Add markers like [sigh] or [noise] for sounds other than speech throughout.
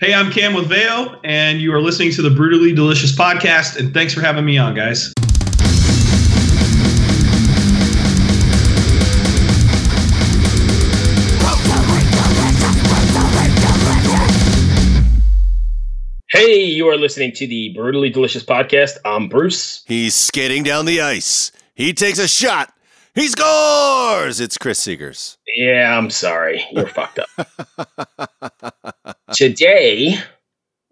Hey, I'm Cam with Veio, and you are listening to the Brutally Delicious podcast. And thanks for having me on, guys. Hey, you are listening to the Brutally Delicious podcast. I'm Bruce. He's skating down the ice. He takes a shot. He scores. It's Chris Seegers. Yeah, I'm sorry. You're fucked up. [laughs] Today,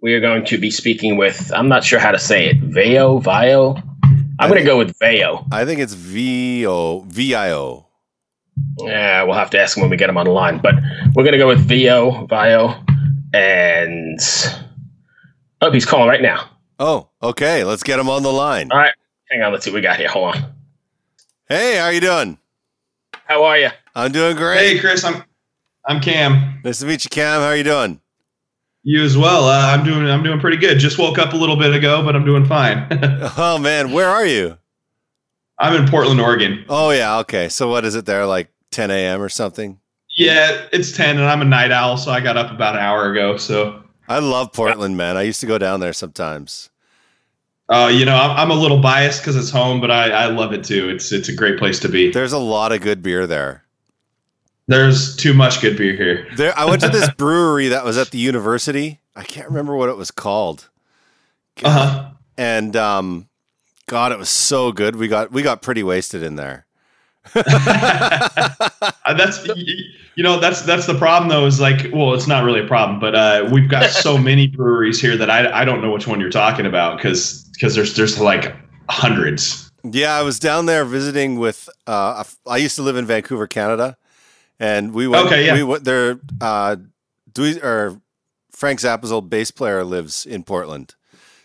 we are going to be speaking with, I'm not sure how to say it, Veo, Vio. I'm going to go with Veo. I think it's V O V I O. Yeah, we'll have to ask him when we get him on the line. But we're going to go with Vio, Vio. And, oh, he's calling right now. Oh, okay. Let's get him on the line. All right. Hang on. Let's see what we got here. Hold on. Hey, how you doing? How are you? I'm doing great. Hey, Chris, I'm I'm Cam. Nice to meet you, Cam. How are you doing? You as well. Uh, I'm doing I'm doing pretty good. Just woke up a little bit ago, but I'm doing fine. [laughs] Oh man, where are you? I'm in Portland, Oregon. Oh yeah, okay. So what is it there? Like 10 a.m. or something? Yeah, it's 10, and I'm a night owl, so I got up about an hour ago. So, I love Portland, man. I used to go down there sometimes. uh, you know, I'm, I'm a little biased because it's home, but I, I love it too. It's it's a great place to be. There's a lot of good beer there. There's too much good beer here. There, I went to this [laughs] brewery that was at the university. I can't remember what it was called. Uh huh. and um, God, it was so good. We got we got pretty wasted in there. [laughs] Uh, that's you know that's that's the problem though is like well it's not really a problem but uh, we've got so [laughs] many breweries here that I, I don't know which one you're talking about because because there's there's like hundreds Yeah, I was down there visiting with. Uh, I used to live in Vancouver, Canada, and we went. Okay, yeah. We went there. Uh, Dewey, or Frank Zappa's old bass player lives in Portland,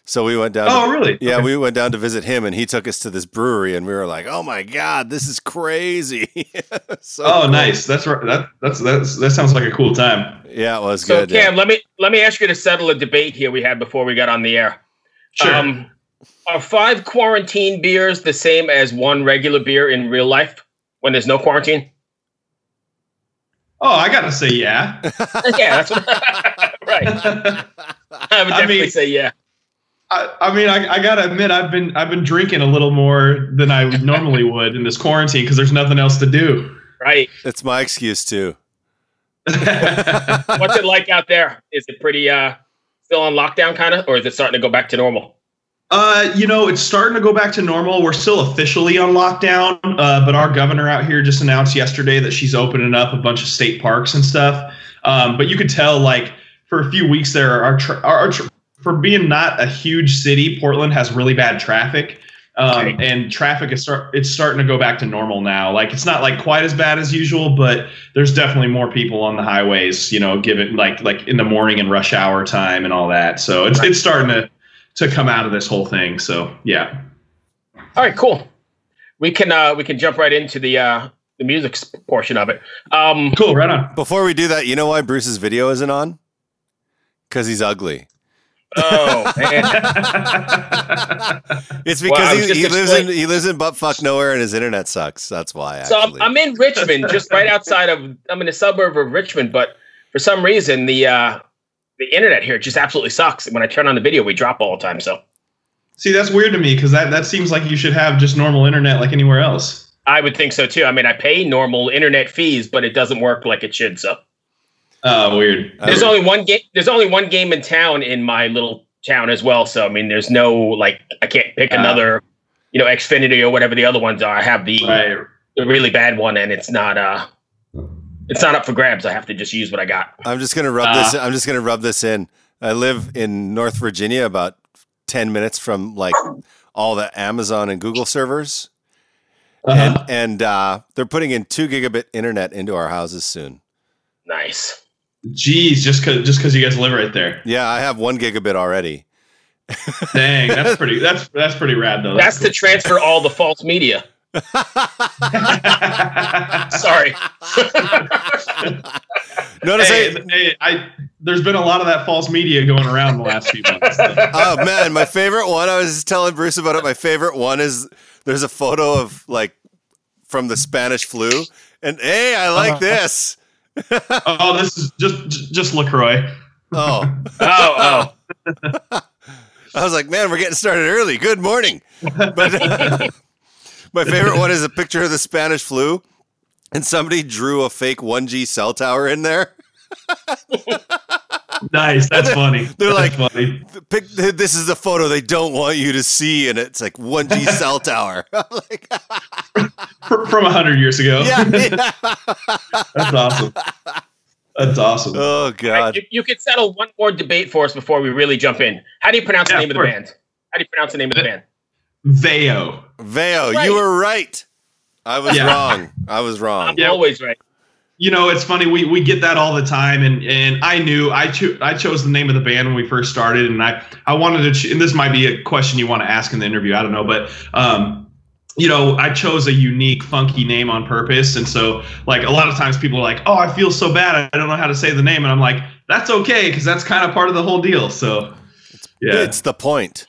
so we went down. oh to, really Yeah, Okay. we went down to visit him, and he took us to this brewery, and we were like, "Oh my god, this is crazy!" [laughs] so oh cool. nice that's right that that's that's that sounds like a cool time Yeah, it was So, good. yeah. Cam, let me let me ask you to settle a debate here we had before we got on the air. sure Um, are five quarantine beers the same as one regular beer in real life when there's no quarantine? Oh I gotta say yeah yeah, that's [laughs] what, right. I would I definitely mean- say yeah. I, I mean I, I gotta admit I've been I've been drinking a little more than I normally [laughs] would in this quarantine because there's nothing else to do Right. That's my excuse too. What's it like out there? Is it pretty uh still on lockdown kind of, or is it starting to go back to normal? Uh, you know, it's starting to go back to normal. We're still officially on lockdown, uh, but our governor out here just announced yesterday that she's opening up a bunch of state parks and stuff. Um, but you could tell, like, for a few weeks there, our, tra- our, tra- for being not a huge city, Portland has really bad traffic. Um, Right. and traffic is start it's starting to go back to normal now. Like it's not like quite as bad as usual, but there's definitely more people on the highways, you know, given like like in the morning and rush hour time and all that. So it's it's starting to to come out of this whole thing. So yeah. All right, cool. We can uh we can jump right into the uh the music portion of it. Um Cool, right on. Before we do that, you know why Bruce's video isn't on? Because he's ugly. oh man. [laughs] It's because I was he, he lives in he lives in butt fuck nowhere and his internet sucks. That's why. So I'm, I'm in Richmond, just right outside of. I'm in a suburb of Richmond, but for some reason the uh, the internet here just absolutely sucks. When I turn on the video, we drop all the time. So See, that's weird to me because that, that seems like you should have just normal internet like anywhere else. I would think so too. I mean, I pay normal internet fees, but it doesn't work like it should. So Oh, weird. Uh, there's only one game. There's only one game in town in my little town as well. So I mean, there's no like I can't pick Ah. another, you know, Xfinity or whatever the other ones are. I have the Right. the really bad one, and it's not uh, it's not up for grabs. I have to just use what I got. I'm just gonna rub Uh, this. I'm just gonna rub this in. I live in North Virginia, about ten minutes from like all the Amazon and Google servers, Uh-huh. and and uh, they're putting in two gigabit internet into our houses soon. Nice. Jeez, just cause just cause you guys live right there. Yeah, I have one gigabit already. Dang, that's [laughs] pretty that's that's pretty rad though. That's to transfer all the false media. [laughs] Sorry. [laughs] Notice hey, I, hey, I there's been a lot of that false media going around the last few months. [laughs] oh man, my favorite one. I was telling Bruce about it. My favorite one is there's a photo of like from the Spanish flu, and hey, I like Uh-huh. this. oh, this is just just Lacroix. Oh. Oh, oh. I was like, man, we're getting started early. Good morning. But my favorite one is a picture of the Spanish flu, and somebody drew a fake 1G cell tower in there. Nice. That's funny. They're That's like- funny. The this is the photo they don't want you to see, and it's like 1G [laughs] cell tower. [laughs] Like, [laughs] From a hundred years ago. yeah, yeah. That's awesome. That's awesome. Oh God. You, you could settle one more debate for us before we really jump in. How do you pronounce Yeah, the name of of the band? How do you pronounce the name of the band? Veio. Veio, Right. you were right. I was Yeah. wrong. I was I'm wrong. Yeah. always right. You know, it's funny. We, we get that all the time, and, and I knew I cho- I chose the name of the band when we first started, and I I wanted to. Ch- and this might be a question you want to ask in the interview. I don't know, but um, you know, I chose a unique, funky name on purpose, and so like a lot of times people are like, "Oh, I feel so bad. I don't know how to say the name," and I'm like, "That's okay, because that's kind of part of the whole deal." So, yeah, It's the point.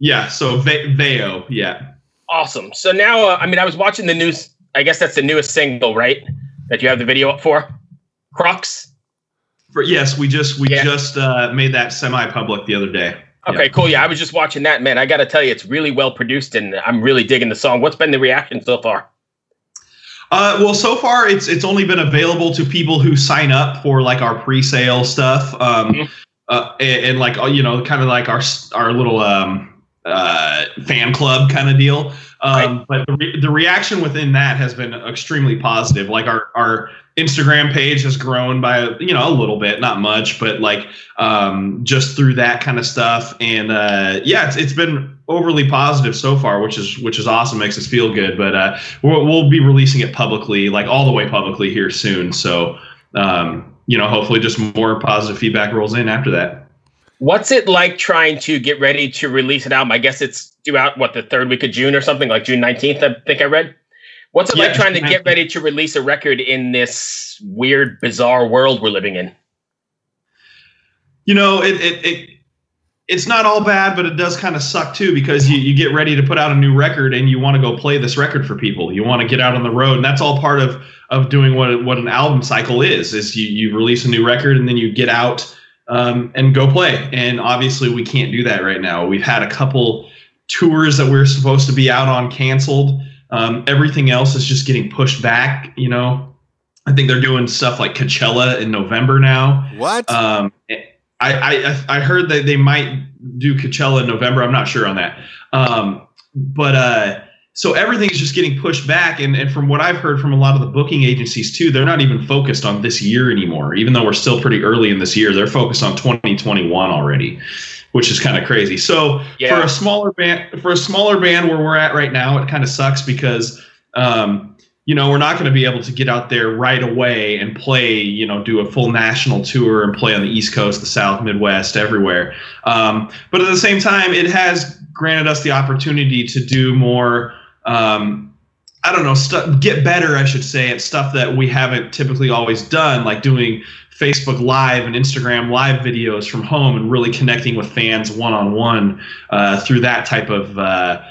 Yeah. So Ve- Veio, yeah. Awesome. So now, uh, I mean, I was watching the news. I guess that's the newest single, right? That you have the video up for. Crux. For, yes, we just we Yeah. just uh, made that semi-public the other day. Okay, Yeah. cool. Yeah, I was just watching that. Man, I got to tell you, it's really well produced, and I'm really digging the song. What's been the reaction so far? Uh, well, so far it's it's only been available to people who sign up for like our pre-sale stuff, um, Mhm. uh, and, and like uh, you know, kind of like our our little um, uh, fan club kind of deal. Um, But the, re- the reaction within that has been extremely positive. Like our our Instagram page has grown by you know a little bit, not much, but like um, just through that kind of stuff. And uh, yeah, it's, it's been overly positive so far, which is which is awesome. Makes us feel good. But uh, we'll, we'll be releasing it publicly, like all the way publicly here soon. So um, you know, hopefully, just more positive feedback rolls in after that. What's it like trying to get ready to release an album? I guess it's due out what the third week of June or something, like June 19th. I think I read. What's it Yeah, like trying to get ready to release a record in this weird, bizarre world we're living in? you know, it, it, it it's not all bad, but it does kind of suck too because you, you get ready to put out a new record and you want to go play this record for people. You want to get out on the road, and that's all part of of doing what what an album cycle is. Is you you release a new record and then you get out um, and go play. And obviously, we can't do that right now. We've had a couple tours that we're supposed to be out on canceled. Um, everything else is just getting pushed back. You know, I think they're doing stuff like Coachella in November now. What? Um, I, I I heard that they might do Coachella in November. I'm not sure on that. Um, but uh, so everything is just getting pushed back, and, and from what I've heard from a lot of the booking agencies too, they're not even focused on this year anymore. Even though we're still pretty early in this year, they're focused on 2021 already, which is kind of crazy. So Yeah. for a smaller band, for a smaller band where we're at right now, it kind of sucks because. Um, you know, we're not going to be able to get out there right away and play, you know, do a full national tour and play on the East Coast, the South, Midwest, everywhere. Um, but at the same time, it has granted us the opportunity to do more. Um, I don't know, stu- get better, I should say, at stuff that we haven't typically always done, like doing Facebook Live and Instagram Live videos from home and really connecting with fans one on one through that type of uh,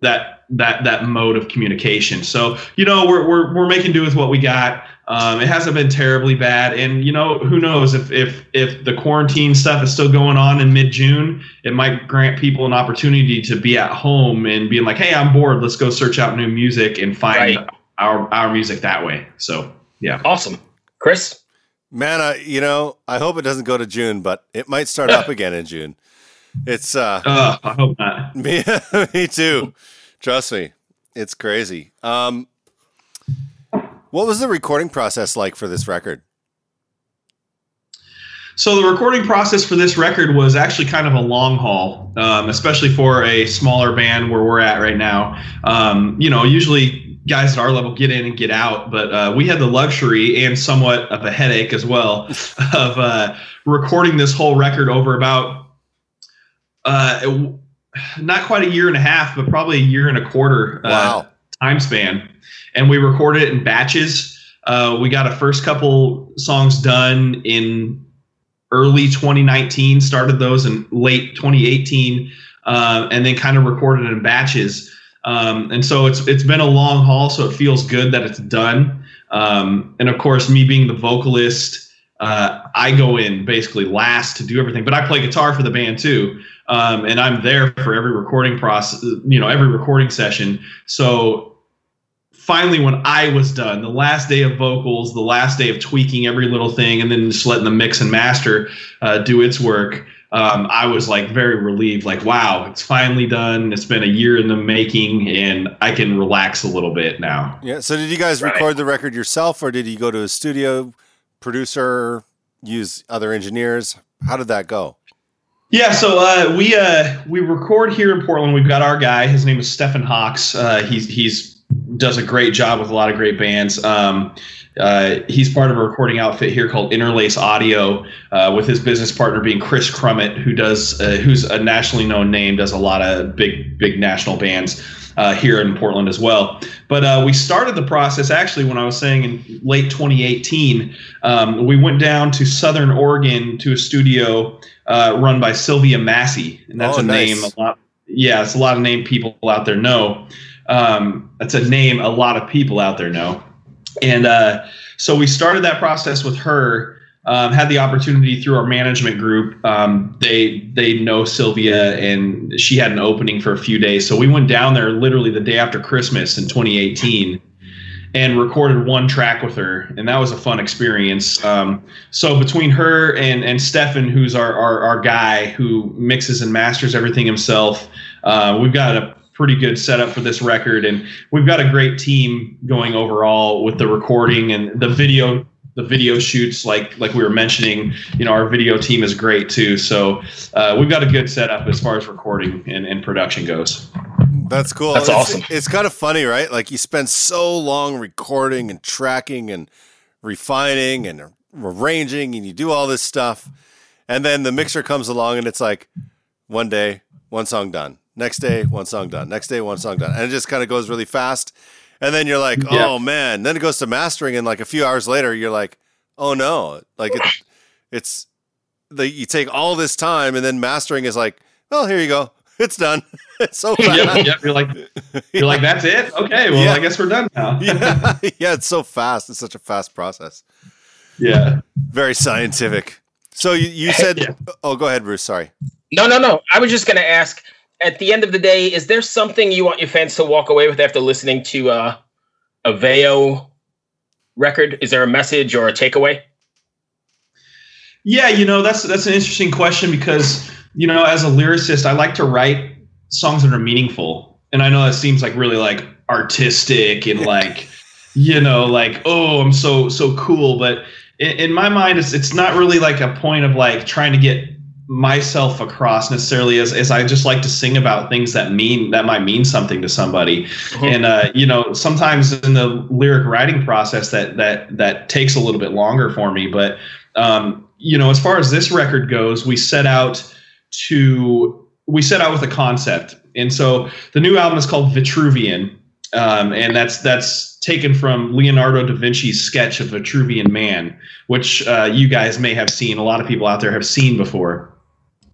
that that that mode of communication. So you know we're we're we're making do with what we got. Um, it hasn't been terribly bad, and you know who knows if if if the quarantine stuff is still going on in mid June, it might grant people an opportunity to be at home and being like, hey, I'm bored. Let's go search out new music and find Right. our our music that way. So yeah. Awesome. Chris? Man, I, you know, I hope it doesn't go to June, but it might start up [laughs] again in June. It's uh, Uh, I hope not. [laughs] me, [laughs] me too. Trust me, it's crazy. Um, what was the recording process like for this record? So the recording process for this record was actually kind of a long haul, um, especially for a smaller band where we're at right now. Um, you know, usually guys at our level get in and get out, but uh, we had the luxury and somewhat of a headache as well [laughs] of uh, recording this whole record over about uh, not quite a year and a half, but probably a year and a quarter uh, Wow. time span. And we recorded it in batches. Uh, we got a first couple songs done in early 2019, started those in late 2018, uh, and then kind of recorded it in batches. Um, and so it's it's been a long haul, so it feels good that it's done. Um, and of course, me being the vocalist, uh, I go in basically last to do everything, but I play guitar for the band too, um, and I'm there for every recording process, you know, every recording session. So finally, when I was done, the last day of vocals, the last day of tweaking every little thing, and then just letting the mix and master uh, do its work. Um, I was like very relieved, like, wow, it's finally done. It's been a year in the making, and I can relax a little bit now. Yeah. So, did you guys Right. record the record yourself, or did you go to a studio producer, use other engineers? How did that go? Yeah, so uh, we uh, we record here in Portland. We've got our guy. His name is Stefan Hawks. Uh, he's he's does a great job with a lot of great bands. Um, uh, he's part of a recording outfit here called Interlace Audio, uh, with his business partner being Kris Crummett, who does uh, who's a nationally known name, does a lot of big big national bands uh, here in Portland as well. But uh, we started the process actually when I was saying in late 2018. Um, we went down to Southern Oregon to a studio uh, run by Sylvia Massy, and that's Oh, a nice. name a lot. Yeah, it's a lot of name people out there know. Um, that's a name a lot of people out there know. And uh, so we started that process with her. Um, had the opportunity through our management group. Um, they they know Sylvia, and she had an opening for a few days. So we went down there literally the day after Christmas in 2018, and recorded one track with her, and that was a fun experience. Um, so between her and and Stefan, who's our, our our guy who mixes and masters everything himself, uh, we've got a pretty good setup for this record, and we've got a great team going overall with the recording and the video. The video shoots, like like we were mentioning, you know, our video team is great too. So uh, we've got a good setup as far as recording and, and production goes. That's cool. That's it's, awesome. It's kind of funny, right? Like you spend so long recording and tracking and refining and arranging, and you do all this stuff, and then the mixer comes along, and it's like one day, one song done. Next day, one song done. Next day, one song done, and it just kind of goes really fast. And then you're like, Yeah. oh man. Then it goes to mastering, and like a few hours later, you're like, oh no, like it, it's the you take all this time, and then mastering is like, well, here you go, it's done. [laughs] It's so fast. yep, yep. You're like, [laughs] you're like, that's it. Okay, well, Yeah. I guess we're done now. [laughs] yeah, yeah, it's so fast. It's such a fast process. yeah. Very scientific. So you, you said, Yeah. oh, go ahead, Bruce. Sorry. No, no, no. I was just going to ask. At the end of the day, is there something you want your fans to walk away with after listening to uh, a Veio record? Is there a message or a takeaway? Yeah, you know that's that's an interesting question because you know as a lyricist, I like to write songs that are meaningful, and I know that seems like really like artistic and like you know like oh I'm so so cool, but in, in my mind, it's it's not really like a point of like trying to get myself across necessarily as, as I just like to sing about things that mean that might mean something to somebody. And uh, you know, sometimes in the lyric writing process that that that takes a little bit longer for me. But um, you know, as far as this record goes, we set out to we set out with a concept. And so the new album is called Vitruvian. Um, and that's that's taken from Leonardo da Vinci's sketch of Vitruvian Man, which uh, you guys may have seen. A lot of people out there have seen before.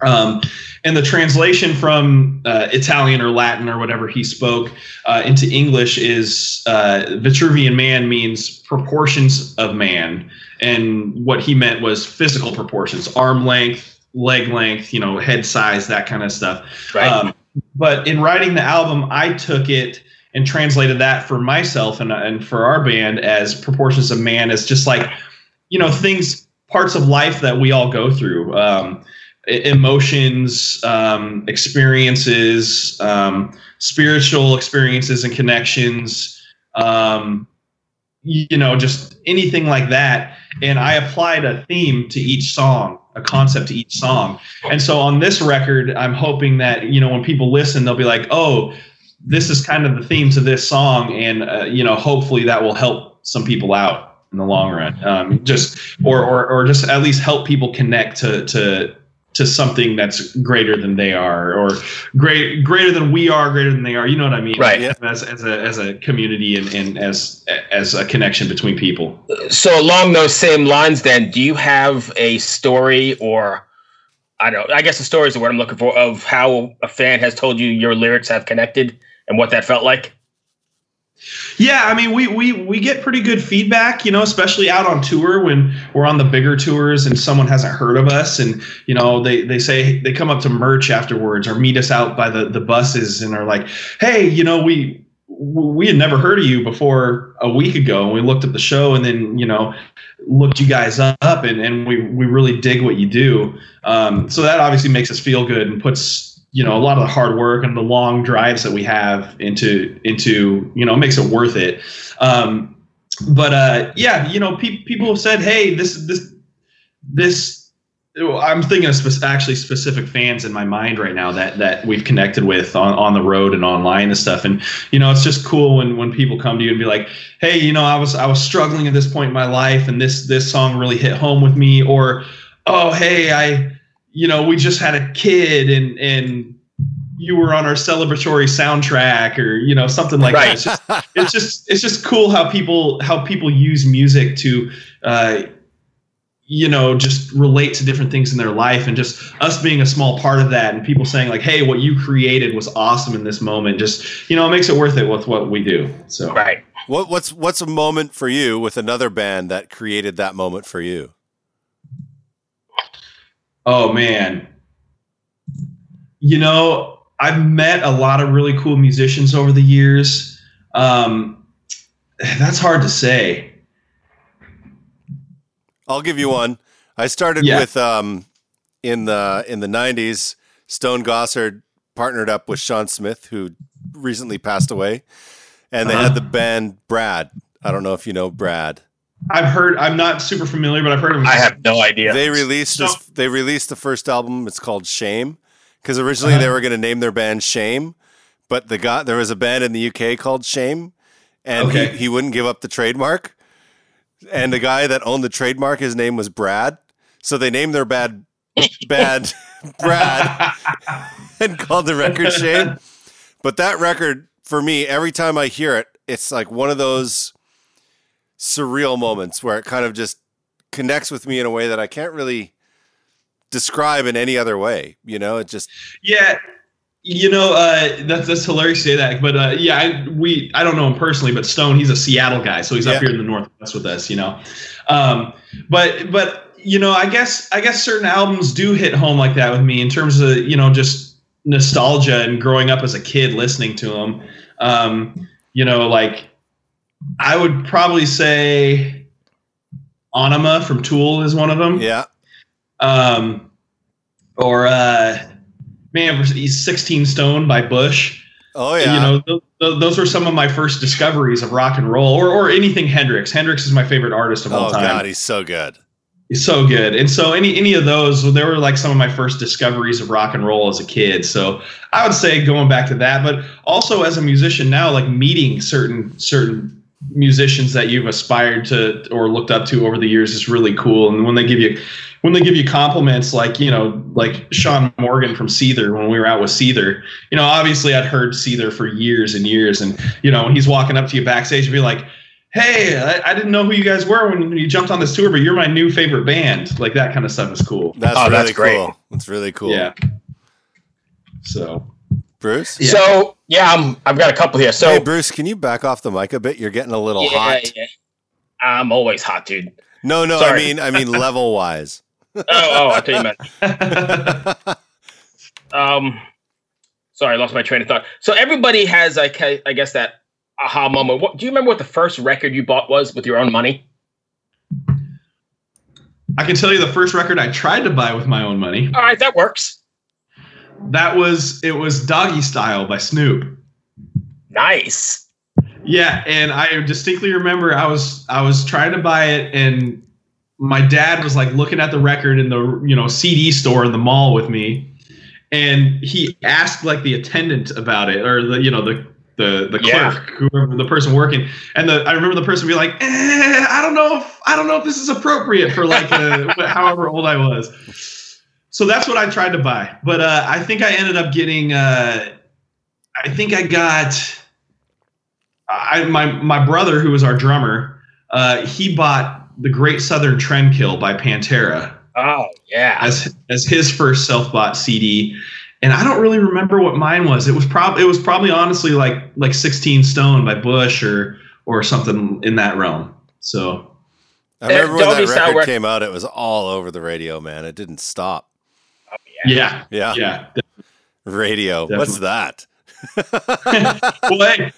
Um, and the translation from uh, Italian or Latin or whatever he spoke uh, into English is uh, Vitruvian man means proportions of man. And what he meant was physical proportions, arm length, leg length, you know, head size, that kind of stuff. Right. Um, but in writing the album, I took it and translated that for myself and, and for our band as proportions of man as just like, you know, things, parts of life that we all go through. Um, emotions, um, experiences, um, spiritual experiences and connections, um, you know, just anything like that. And I applied a theme to each song, a concept to each song. And so on this record, I'm hoping that, you know, when people listen, they'll be like, oh, this is kind of the theme to this song. And, uh, you know, hopefully that will help some people out in the long run. Um, just, or, or, or just at least help people connect to, to, to something that's greater than they are or great greater than we are greater than they are you know what i mean Right. Yeah. as, as a as a community and, and as as a connection between people So along those same lines, then, do you have a story or I don't know, I guess the story is the word I'm looking for of how a fan has told you your lyrics have connected and what that felt like? Yeah, I mean, we we we get pretty good feedback, you know, especially out on tour when we're on the bigger tours and someone hasn't heard of us, and you know, they they say they come up to merch afterwards or meet us out by the the buses and are like, hey, you know, we we had never heard of you before a week ago, and we looked at the show, and then you know, looked you guys up, and and we we really dig what you do. Um, so that obviously makes us feel good and puts you know a lot of the hard work and the long drives that we have into into you know makes it worth it um, but uh, yeah you know pe- people have said hey this this this I'm thinking of spe- actually specific fans in my mind right now that that we've connected with on, on the road and online and stuff. And you know, it's just cool when when people come to you and be like, "Hey, you know, I was I was struggling at this point in my life, and this this song really hit home with me," or, "Oh, hey, I you know, we just had a kid and and you were on our celebratory soundtrack or you know something like right. that. It's just, [laughs] it's just it's just cool how people how people use music to uh, you know just relate to different things in their life and just us being a small part of that and people saying like hey what you created was awesome in this moment just you know it makes it worth it with what we do so right what, what's what's a moment for you with another band that created that moment for you Oh man. You know, I've met a lot of really cool musicians over the years. Um, that's hard to say. I'll give you one. I started yeah. with um, in the in the '90s. Stone Gossard partnered up with Shawn Smith, who recently passed away, and they uh-huh. had the band Brad. I don't know if you know Brad. I've heard. I'm not super familiar, but I've heard of. I have no idea. They released so, this. They released the first album. It's called Shame, because originally uh-huh. they were going to name their band Shame, but the guy there was a band in the UK called Shame, and okay. he, he wouldn't give up the trademark. And the guy that owned the trademark, his name was Brad. So they named their bad bad [laughs] Brad [laughs] and called the record Shame. But that record, for me, every time I hear it, it's like one of those surreal moments where it kind of just connects with me in a way that I can't really describe in any other way. You know, it just yeah. You know, uh, that's that's hilarious to say that, but uh, yeah, I, we I don't know him personally, but Stone, he's a Seattle guy, so he's yeah. up here in the Northwest with us. You know, um, but but you know, I guess I guess certain albums do hit home like that with me in terms of you know just nostalgia and growing up as a kid listening to them. Um, you know, like I would probably say Ænima from Tool is one of them. Yeah. Um, or uh, man, he's 16 Stone by Bush. Oh yeah. You know, th- th- those were some of my first discoveries of rock and roll, or or anything Hendrix. Hendrix is my favorite artist of oh, all time. Oh god, he's so good. He's so good. And so any any of those, they were like some of my first discoveries of rock and roll as a kid. So I would say going back to that, but also as a musician now, like meeting certain certain musicians that you've aspired to or looked up to over the years is really cool. And when they give you when they give you compliments like you know like Shaun Morgan from Seether when we were out with Seether, you know obviously I'd heard Seether for years and years, and you know when he's walking up to you backstage and be like. Hey, I, I, didn't know who you guys were when you jumped on this tour, but you're my new favorite band. Like that kind of stuff is cool. That's oh, really that's great. cool. That's really cool. Yeah. So Bruce? Yeah. So yeah, I'm, I've got a couple here. So hey, Bruce, can you back off the mic a bit? You're getting a little yeah, hot. Yeah. I'm always hot, dude. No, no, Sorry. I mean, I mean [laughs] level wise. oh, oh, I thought you meant. [laughs] um, sorry, I lost my train of thought. So everybody has, I, I guess, that aha moment. What do you remember? What the first record you bought was with your own money? I can tell you the first record I tried to buy with my own money. All right, that works. That was it was Doggystyle by Snoop. Nice. Yeah, and I distinctly remember I was I was trying to buy it and my dad was like looking at the record in the you know CD store in the mall with me and he asked like the attendant about it or the you know the the the yeah. clerk whoever the person working and the I remember the person be like eh, I don't know if I don't know if this is appropriate for like [laughs] a, however old I was so that's what I tried to buy. But uh, I think I ended up getting. Uh, I think I got. I my my brother who was our drummer. Uh, he bought the Great Southern Trendkill by Pantera. Oh yeah. As as his first self bought CD, and I don't really remember what mine was. It was probably it was probably honestly like like 16 Stone by Bush or or something in that realm. So I remember when that record came out, it was all over the radio, man. It didn't stop. Yeah, Yeah. yeah. Radio. What's that? [laughs] well, hey,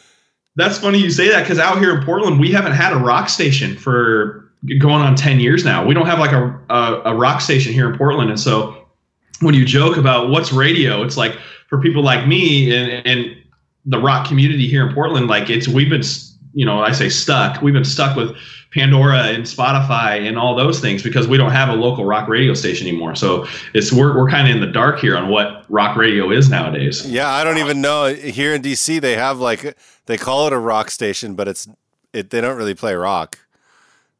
that's funny you say that because out here in Portland, we haven't had a rock station for going on 10 years now. We don't have like a, a, a rock station here in Portland. And so when you joke about what's radio, it's like for people like me and, and the rock community here in Portland, like it's, we've been, you know, I say stuck, we've been stuck with Pandora and Spotify and all those things because we don't have a local rock radio station anymore. So it's, we're, we're kind of in the dark here on what rock radio is nowadays. Yeah, I don't even know. Here in DC, they have like they call it a rock station, but it's it. They don't really play rock.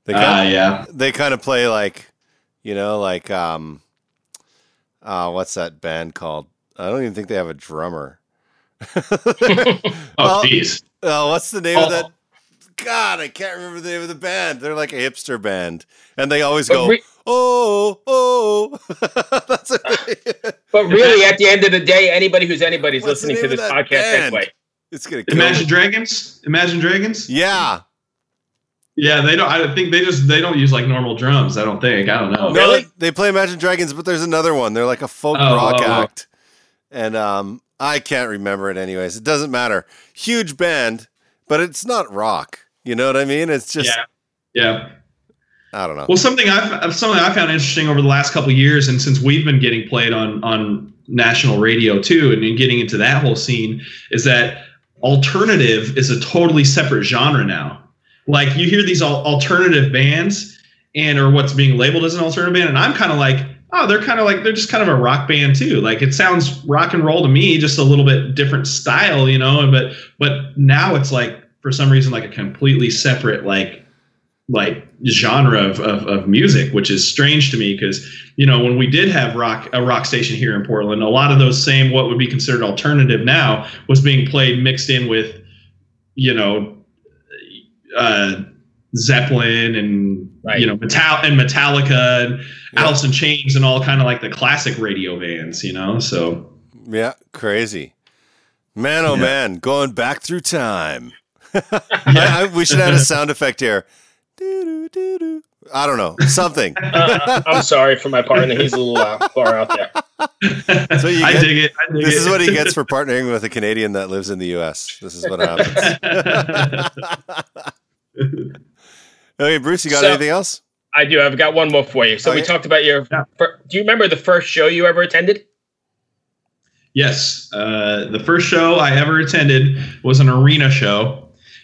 They Ah, kind yeah. they kind of play like, you know, like um, uh, what's that band called? I don't even think they have a drummer. [laughs] [laughs] Oh, geez. Oh, what's the name of Oh. that? God, I can't remember the name of the band. They're like a hipster band, and they always But go, re- "Oh, oh." [laughs] That's what they- [laughs] But really, at the end of the day, anybody who's anybody's What's listening to this podcast band? anyway. it's gonna kill Imagine me. Dragons. Imagine Dragons. Yeah, Yeah, they don't. I think they just they don't use like normal drums. I don't think. I don't know. Oh, no, Really? they, they play Imagine Dragons, but there's another one. They're like a folk Oh, rock oh, oh. act, and um, I can't remember it. Anyways, it doesn't matter. Huge band, but it's not rock. You know what I mean? It's just yeah, yeah. I don't know. Well, something I've something I found interesting over the last couple of years, and since we've been getting played on on national radio too, and getting into that whole scene, is that alternative is a totally separate genre now. Like you hear these al- alternative bands, and or what's being labeled as an alternative band, and I'm kind of like, oh, they're kind of like they're just kind of a rock band too. Like it sounds rock and roll to me, just a little bit different style, you know. But but now it's like for some reason like a completely separate like like genre of, of, of music, which is strange to me because you know when we did have rock a rock station here in Portland, a lot of those same what would be considered alternative now was being played mixed in with you know uh, Zeppelin and Right. you know Metal and Metallica and Yeah. Alice in Chains and all kind of like the classic radio bands, you know. So Yeah, crazy. Man, oh Yeah. man, going back through time. [laughs] I, I- we should add a sound effect here. Doo-doo, doo-doo. I don't know, something. Uh, I'm sorry for my partner. He's a little uh, far out there. So you I get- dig it. I dig This it. is what he gets for partnering with a Canadian that lives in the U.S. This is what happens. [laughs] okay, Bruce, you got So- anything else? I do. I've got one more for you. So we Okay. talked about your. Yeah. fir- do you remember the first show you ever attended? Yes. Uh, the first show I ever attended was an arena show,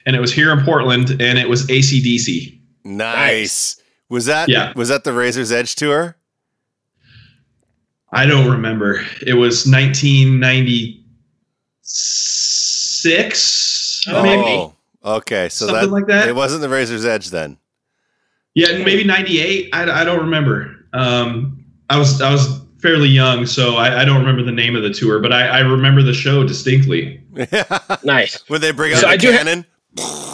and it was here in Portland, and it was ACDC. Nice. Was that Yeah. was that the Razor's Edge tour? I don't remember. It was 1996, Oh, maybe. maybe. okay. So Something that, like that. it wasn't the Razor's Edge then. Yeah, maybe 98. I, I don't remember. Um, I was I was fairly young, so I, I don't remember the name of the tour, but I, I remember the show distinctly. [laughs] Nice. When they bring out So the I do ha- cannon. [laughs]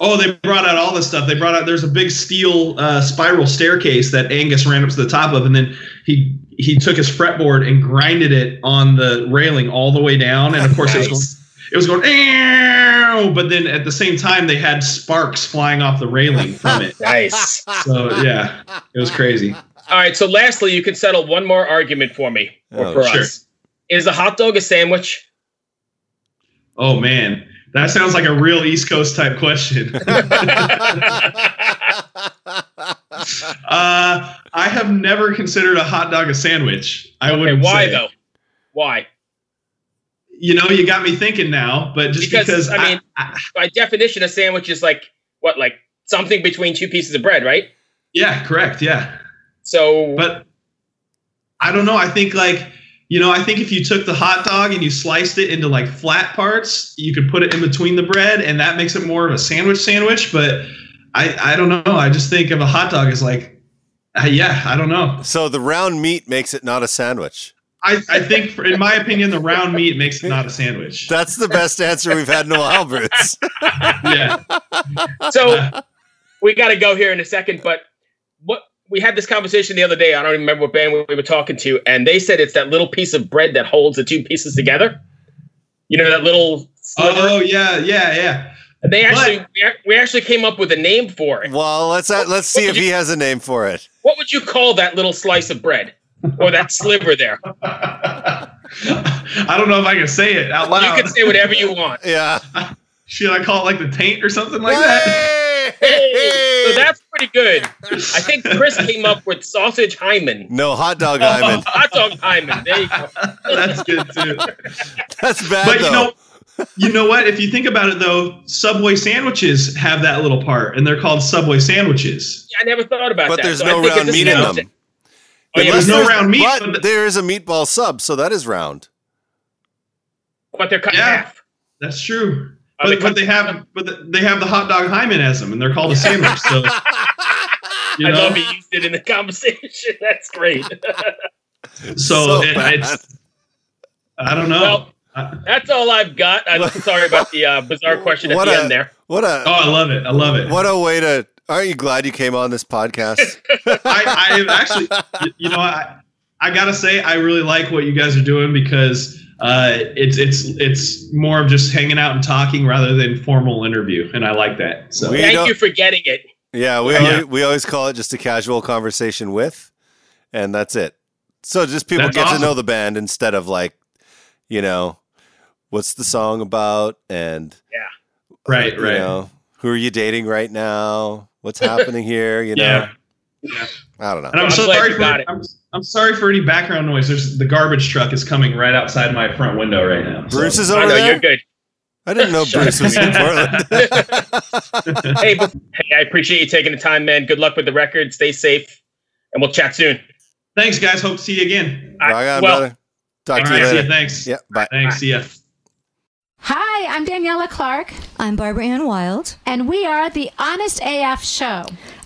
Oh, they brought out all this stuff. They brought out there's a big steel uh, spiral staircase that Angus ran up to the top of, and then he he took his fretboard and grinded it on the railing all the way down. And of course, it was going, Nice. it was going, "Eow," but then at the same time, they had sparks flying off the railing from it. [laughs] Nice. So yeah, it was crazy. All right. So lastly, you can settle one more argument for me or Oh, for sure. us. Is a hot dog a sandwich? Oh man, that sounds like a real East Coast type question. [laughs] uh, I have never considered a hot dog a sandwich. I okay. would. Why say. though? Why? You know, you got me thinking now, but just Because, because, I I, mean- I- By definition, a sandwich is like what? Like something between two pieces of bread, right? yeah, correct, yeah. So But I don't know. I think like you know, I think if you took the hot dog and you sliced it into like flat parts, you could put it in between the bread, and that makes it more of a sandwich sandwich. But I, I don't know. I just think of a hot dog as like, uh, yeah, I don't know. so the round meat makes it not a sandwich. I, I think, for, in my opinion, the round meat makes it not a sandwich. [laughs] That's the best answer we've had in a while, Bruce. [laughs] Yeah. so we got to go here in a second, but what we had this conversation the other day. I don't even remember what band we were talking to, and they said it's that little piece of bread that holds the two pieces together. You know that little. Sliver? Oh yeah, yeah, yeah. And they actually we, we actually came up with a name for it. Well, let's uh, let's see if he has a name for it. What would you call that little slice of bread or that [laughs] sliver there? I don't know if I can say it out loud. You can say whatever you want. [laughs] Yeah. [laughs] Should I call it like the taint or something like that? Hey! So that's pretty good. I think Chris [laughs] came up with sausage hymen. no hot dog hymen. [laughs] Hot dog hymen. There you go. That's good too. [laughs] That's bad But though. you know, you know what? If you think about it, though, Subway sandwiches have that little part, and they're called Subway sandwiches. I never thought about but that. But there's So no round meat in them. Oh, yeah, There's but no there's- round meat, but but- there is a meatball sub, so that is round. but they're cut in half. That's true. Are they But, but they have, but they have the hot dog hymen as them, and they're called a [laughs] sandwich. So you I know, love you used it in the [laughs] conversation. That's great. [laughs] so, So it, it's. I don't know. Well, I- That's all I've got. I'm sorry about the uh, bizarre question at What the a- end there. What a oh, I love it. I love it. what a way to. Aren't you glad you came on this podcast? I, I actually, you know, I, I gotta say, I really like what you guys are doing because uh, it's it's it's more of just hanging out and talking rather than formal interview, and I like that. So We Thank you for getting it. Yeah, we Yeah. Always, we always call it just a casual conversation with, and that's it. So just people That's get awesome. to know the band instead of like, you know, what's the song about, and yeah, right, you right. know, who are you dating right now? What's [laughs] happening here? You know, Yeah. I don't know. And I'm, I'm glad sorry for it. I'm, I'm sorry for any background noise. There's the garbage truck is coming right outside my front window right now. so- Bruce is I over know there. you're good. I didn't know [laughs] Bruce was in Portland. [laughs] [laughs] hey, but, hey, I appreciate you taking the time, man. Good luck with the record. Stay safe, and we'll chat soon. Thanks, guys. Hope to see you again. I- Rock on, well, brother. Talk All to you right, see later. you. Thanks. Yeah, bye. Thanks. See ya. Hi, I'm Daniela Clark, I'm Barbara Ann Wild. and we are the Honest AF Show,